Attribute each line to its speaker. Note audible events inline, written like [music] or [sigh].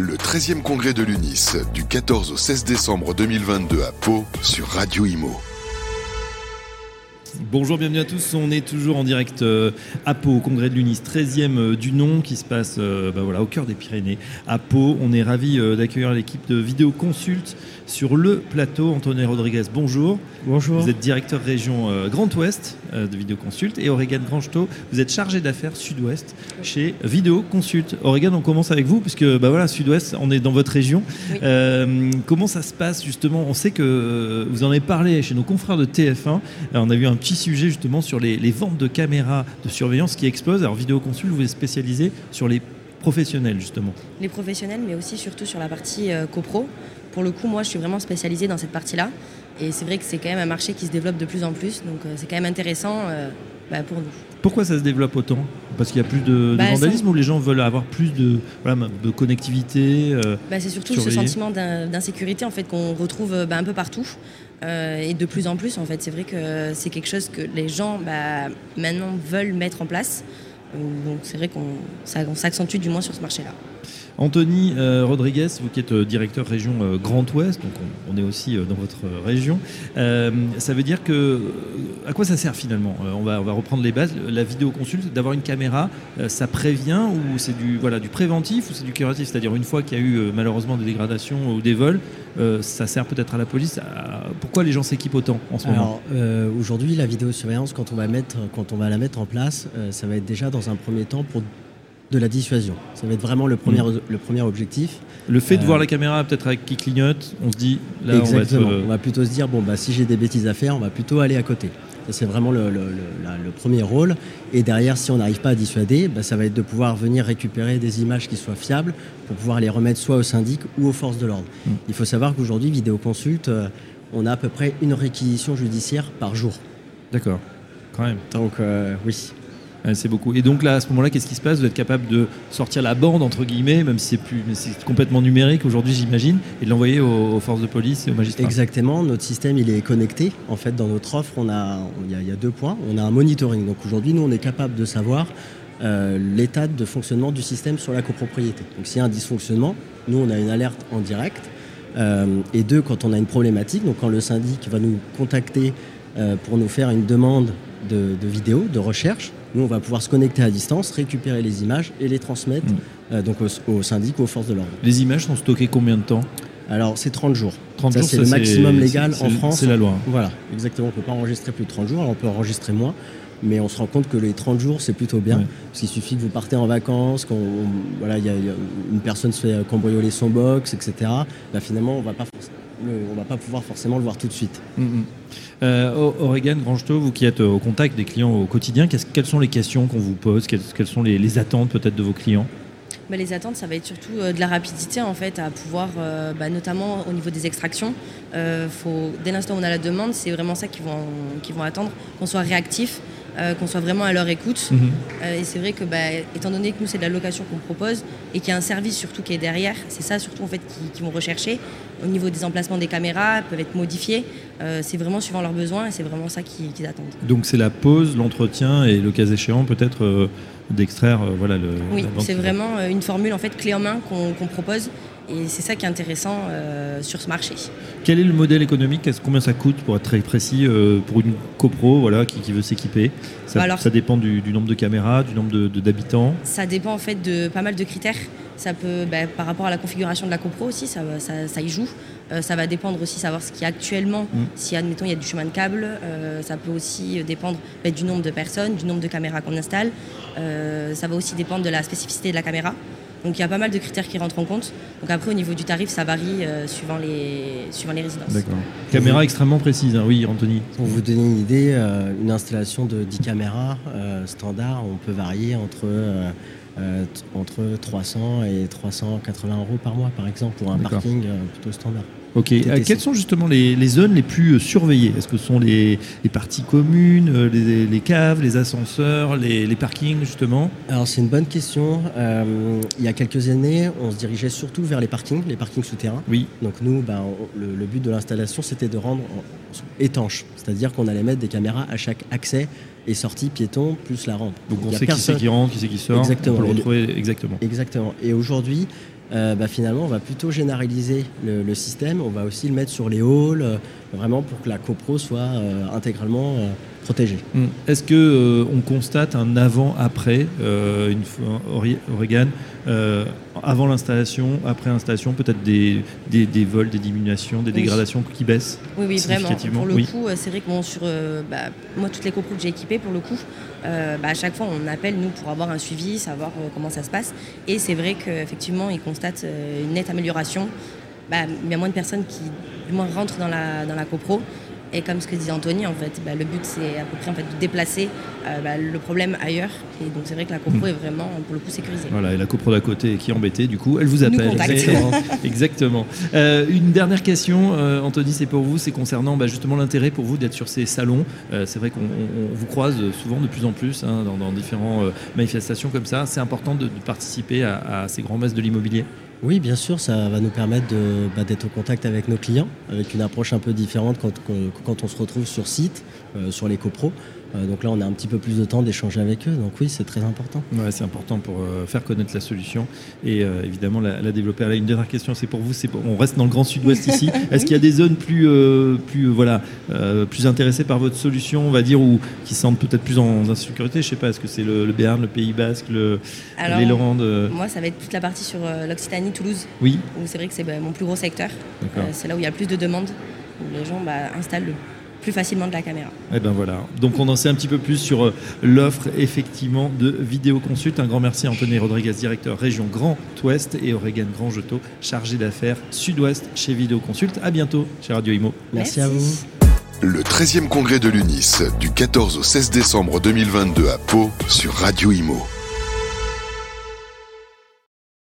Speaker 1: Le 13e congrès de l'UNIS, du 14 au 16 décembre 2022 à Pau, sur Radio Imo.
Speaker 2: Bonjour, bienvenue à tous. On est toujours en direct euh, à Pau, au congrès de l'UNIS, 13e euh, du nom, qui se passe bah voilà, au cœur des Pyrénées, à Pau. On est ravis d'accueillir l'équipe de Vidéo Consult sur le plateau. Anthony Rodriguez, bonjour.
Speaker 3: Bonjour.
Speaker 2: Vous êtes directeur région Grand Ouest de Vidéo Consult et Aurégane Grangetot, vous êtes chargé d'affaires Sud-Ouest chez Vidéo Consult. Aurégane, on commence avec vous, puisque bah voilà, Sud-Ouest, on est dans votre région. comment ça se passe justement? On sait que vous en avez parlé chez nos confrères de TF1. on a vu un petit sujet justement sur les, ventes de caméras de surveillance qui explosent. Alors Vidéoconsult, vous êtes spécialisé sur les professionnels justement.
Speaker 4: Les professionnels, mais aussi surtout sur la partie euh, copro. Pour le coup, moi, je suis vraiment spécialisée dans cette partie-là. Et c'est vrai que c'est quand même un marché qui se développe de plus en plus. Donc euh, c'est quand même intéressant euh, bah, pour nous.
Speaker 2: Pourquoi ça se développe autant? Parce qu'il y a plus de, bah, vandalisme ou les gens veulent avoir plus de, de connectivité
Speaker 4: bah, C'est surtout ce sentiment d'insécurité en fait, qu'on retrouve un peu partout. Euh, et de plus en plus, en fait, c'est vrai que c'est quelque chose que les gens bah, maintenant veulent mettre en place. Euh, donc c'est vrai qu'on s'accentue du moins sur ce marché-là.
Speaker 2: Anthony euh, Rodriguez, vous qui êtes euh, directeur région euh, Grand Ouest, donc on, est aussi dans votre région, ça veut dire que à quoi ça sert finalement on va, on va reprendre les bases. La vidéo consulte, d'avoir une caméra, ça prévient ou c'est du voilà du préventif ou c'est du curatif, c'est-à-dire une fois qu'il y a eu malheureusement des dégradations ou des vols, ça sert peut-être à la police. pourquoi les gens s'équipent autant en ce moment?
Speaker 3: Aujourd'hui, la vidéosurveillance, quand on va mettre, quand on va la mettre en place, ça va être déjà dans un premier temps pour de la dissuasion. Ça va être vraiment le premier, mm. le premier objectif.
Speaker 2: Le fait de voir euh, la caméra peut-être qui clignote, on se dit là
Speaker 3: on va, euh, on va plutôt se dire bon bah si j'ai des bêtises à faire, on va plutôt aller à côté. Ça c'est vraiment le, premier rôle. Et derrière, si on n'arrive pas à dissuader, bah, ça va être de pouvoir venir récupérer des images qui soient fiables pour pouvoir les remettre soit au syndic ou aux forces de l'ordre. Mm. Il faut savoir qu'aujourd'hui, Vidéoconsulte, euh, on a à peu près une réquisition judiciaire par jour.
Speaker 2: D'accord, quand même.
Speaker 3: Donc oui
Speaker 2: c'est beaucoup. Et donc là, à ce moment-là, qu'est-ce qui se passe? Vous êtes capable de sortir la bande entre guillemets, même si c'est plus, complètement numérique aujourd'hui, j'imagine, et de l'envoyer aux, forces de police et aux magistrats.
Speaker 3: Exactement. Notre système, il est connecté. En fait, dans notre offre, a, il y, a, deux points. On a un monitoring. Donc aujourd'hui, nous, on est capable de savoir euh, l'état de fonctionnement du système sur la copropriété. Donc s'il y a un dysfonctionnement, nous, on a une alerte en direct. Euh, et deux, quand on a une problématique, donc quand le syndic va nous contacter euh, pour nous faire une demande de, de vidéo, de recherche, nous, on va pouvoir se connecter à distance, récupérer les images et les transmettre mm. euh, donc au, syndic ou aux forces de l'ordre.
Speaker 2: Les images sont stockées combien de temps?
Speaker 3: Alors, c'est 30 jours. 30 jours, c'est le maximum légal en France.
Speaker 2: C'est la loi.
Speaker 3: Voilà, exactement. On ne peut pas enregistrer plus de 30 jours. Alors, on peut enregistrer moins. Mais on se rend compte que les 30 jours, c'est plutôt bien. Parce qu'il suffit que vous partez en vacances, qu'on voilà, y a, une personne se fait cambrioler son box, etc. Là, finalement, on ne va pas pouvoir forcément le voir tout de suite. Mm, mm.
Speaker 2: Euh, Oregon Grangetot, vous qui êtes au contact des clients au quotidien, quelles sont les questions qu'on vous pose? Quelles, sont les, attentes peut-être de vos clients?
Speaker 4: Bah, les attentes, ça va être surtout euh, de la rapidité en fait, à pouvoir, euh, bah, notamment au niveau des extractions. faut, dès l'instant où on a la demande, c'est vraiment ça qu'ils vont, qu'ils vont attendre, qu'on soit réactif, qu'on soit vraiment à leur écoute. Mhm. et c'est vrai que, bah, étant donné que nous, c'est de la location qu'on propose et qu'il y a un service surtout qui est derrière, c'est ça surtout en fait qu'ils vont rechercher. Au niveau des emplacements des caméras, elles peuvent être modifiées. Euh, c'est vraiment suivant leurs besoins et c'est vraiment ça qu'ils attendent.
Speaker 2: Donc c'est la pause, l'entretien et le cas échéant peut-être euh, d'extraire euh, voilà le.
Speaker 4: Oui, c'est vraiment une formule en fait clé en main qu'on propose et c'est ça qui est intéressant sur ce marché.
Speaker 2: Quel est le modèle économique? Combien ça coûte pour être très précis pour une copro voilà, qui, veut s'équiper? Ça, bah ça, dépend du, nombre de caméras, du nombre d'habitants de,
Speaker 4: Ça dépend en fait de pas mal de critères. Ça peut, bah, par rapport à la configuration de la copro aussi, ça, ça, y joue. Euh, ça va dépendre aussi savoir ce qui est actuellement, mm. si admettons il y a du chemin de câble. Euh, ça peut aussi dépendre bah, du nombre de personnes, du nombre de caméras qu'on installe. Euh, ça va aussi dépendre de la spécificité de la caméra. Donc il y a pas mal de critères qui rentrent en compte. Donc après au niveau du tarif, ça varie suivant, les, suivant les résidences.
Speaker 2: D'accord. Caméra extrêmement précise, hein. oui Anthony.
Speaker 3: Pour vous donner une idée, une installation de 10 caméras standard, on peut varier entre euh, entre 300 et 380 euros par mois, par exemple, pour un parking euh, plutôt standard.
Speaker 2: Ok. Euh, quelles sont justement les, zones les plus surveillées? Est-ce que ce sont les, parties communes, les, caves, les ascenseurs, les, parkings justement?
Speaker 3: Alors c'est une bonne question. il y a quelques années, on se dirigeait surtout vers les parkings, les parkings souterrains.
Speaker 2: Oui.
Speaker 3: Donc nous, ben, le, but de l'installation, c'était de rendre étanche, c'est-à-dire qu'on allait mettre des caméras à chaque accès et sortie piéton plus la rampe.
Speaker 2: Donc on sait qui c'est qui rentre, qui c'est qui sort.
Speaker 3: Exactement.
Speaker 2: On peut le retrouver exactement.
Speaker 3: Exactement. Et aujourd'hui, euh, bah, finalement, on va plutôt généraliser le, système. On va aussi le mettre sur les halls, euh, vraiment pour que la copro soit euh, intégralement protégée.
Speaker 2: Hum. Est-ce que on constate un avant-après, une Oregon, avant l'installation, après l'installation, peut-être des, des, vols, des diminutions, des dégradations qui baissent
Speaker 4: Oui, oui, vraiment. Pour le coup, c'est vrai que sur bah, moi, toutes les copros que j'ai équipées, pour le coup, bah, à chaque fois, on appelle nous pour avoir un suivi, savoir comment ça se passe. Et c'est vrai qu'effectivement, ils constate euh, une nette amélioration. Bah, il y a moins de personnes qui du moins rentrent dans la, dans la copro. Et comme ce que disait Anthony, en fait, bah, le but c'est à peu près en fait, de déplacer euh, bah, le problème ailleurs. Et donc c'est vrai que la copro hmm. est vraiment pour le coup sécurisée.
Speaker 2: Voilà, et la copro d'à côté qui est embêtée, du coup, elle vous appelle. Exactement. [laughs] Exactement. Euh, une dernière question, Anthony, c'est pour vous, c'est concernant justement l'intérêt pour vous d'être sur ces salons. c'est vrai qu'on vous croise souvent de plus en plus hein, dans, différentes manifestations comme ça. C'est important de, participer à, à ces grands messes de l'immobilier?
Speaker 3: Oui, bien sûr, ça va nous permettre bah, d'être en contact avec nos clients, avec une approche un peu différente quand, quand on se retrouve sur site, euh, sur les copros. Euh, donc là, on a un petit peu plus de temps d'échanger avec eux. Donc oui, c'est très important.
Speaker 2: Ouais, c'est important pour euh, faire connaître la solution et euh, évidemment la, développer. Là, une dernière question, c'est pour vous. C'est on reste dans le Grand Sud-Ouest ici. [laughs] Est-ce qu'il y a des zones plus, plus, voilà, plus intéressées par votre solution, on va dire, ou qui se sentent peut-être plus en insécurité Je sais pas. Est-ce que c'est le, Béarn, le Pays Basque, le, les Landes
Speaker 4: Moi, ça va être toute la partie sur l'Occitanie, Toulouse.
Speaker 2: Oui.
Speaker 4: Où c'est vrai que c'est bah, mon plus gros secteur. c'est là où il y a plus de demandes, où les gens bah, installent le plus facilement de la caméra.
Speaker 2: Et eh ben voilà. Donc on en sait un petit peu plus sur euh, l'offre effectivement de vidéoconsult. Un grand merci à Anthony Rodriguez, directeur région Grand Ouest, et Aurégan Grandjetot, chargé d'affaires Sud-Ouest chez Vidéoconsult. À bientôt chez Radio Imo.
Speaker 3: Merci, à vous.
Speaker 1: Le 13e congrès de l'UNIS du 14 au 16 décembre 2022 à Pau sur Radio Imo.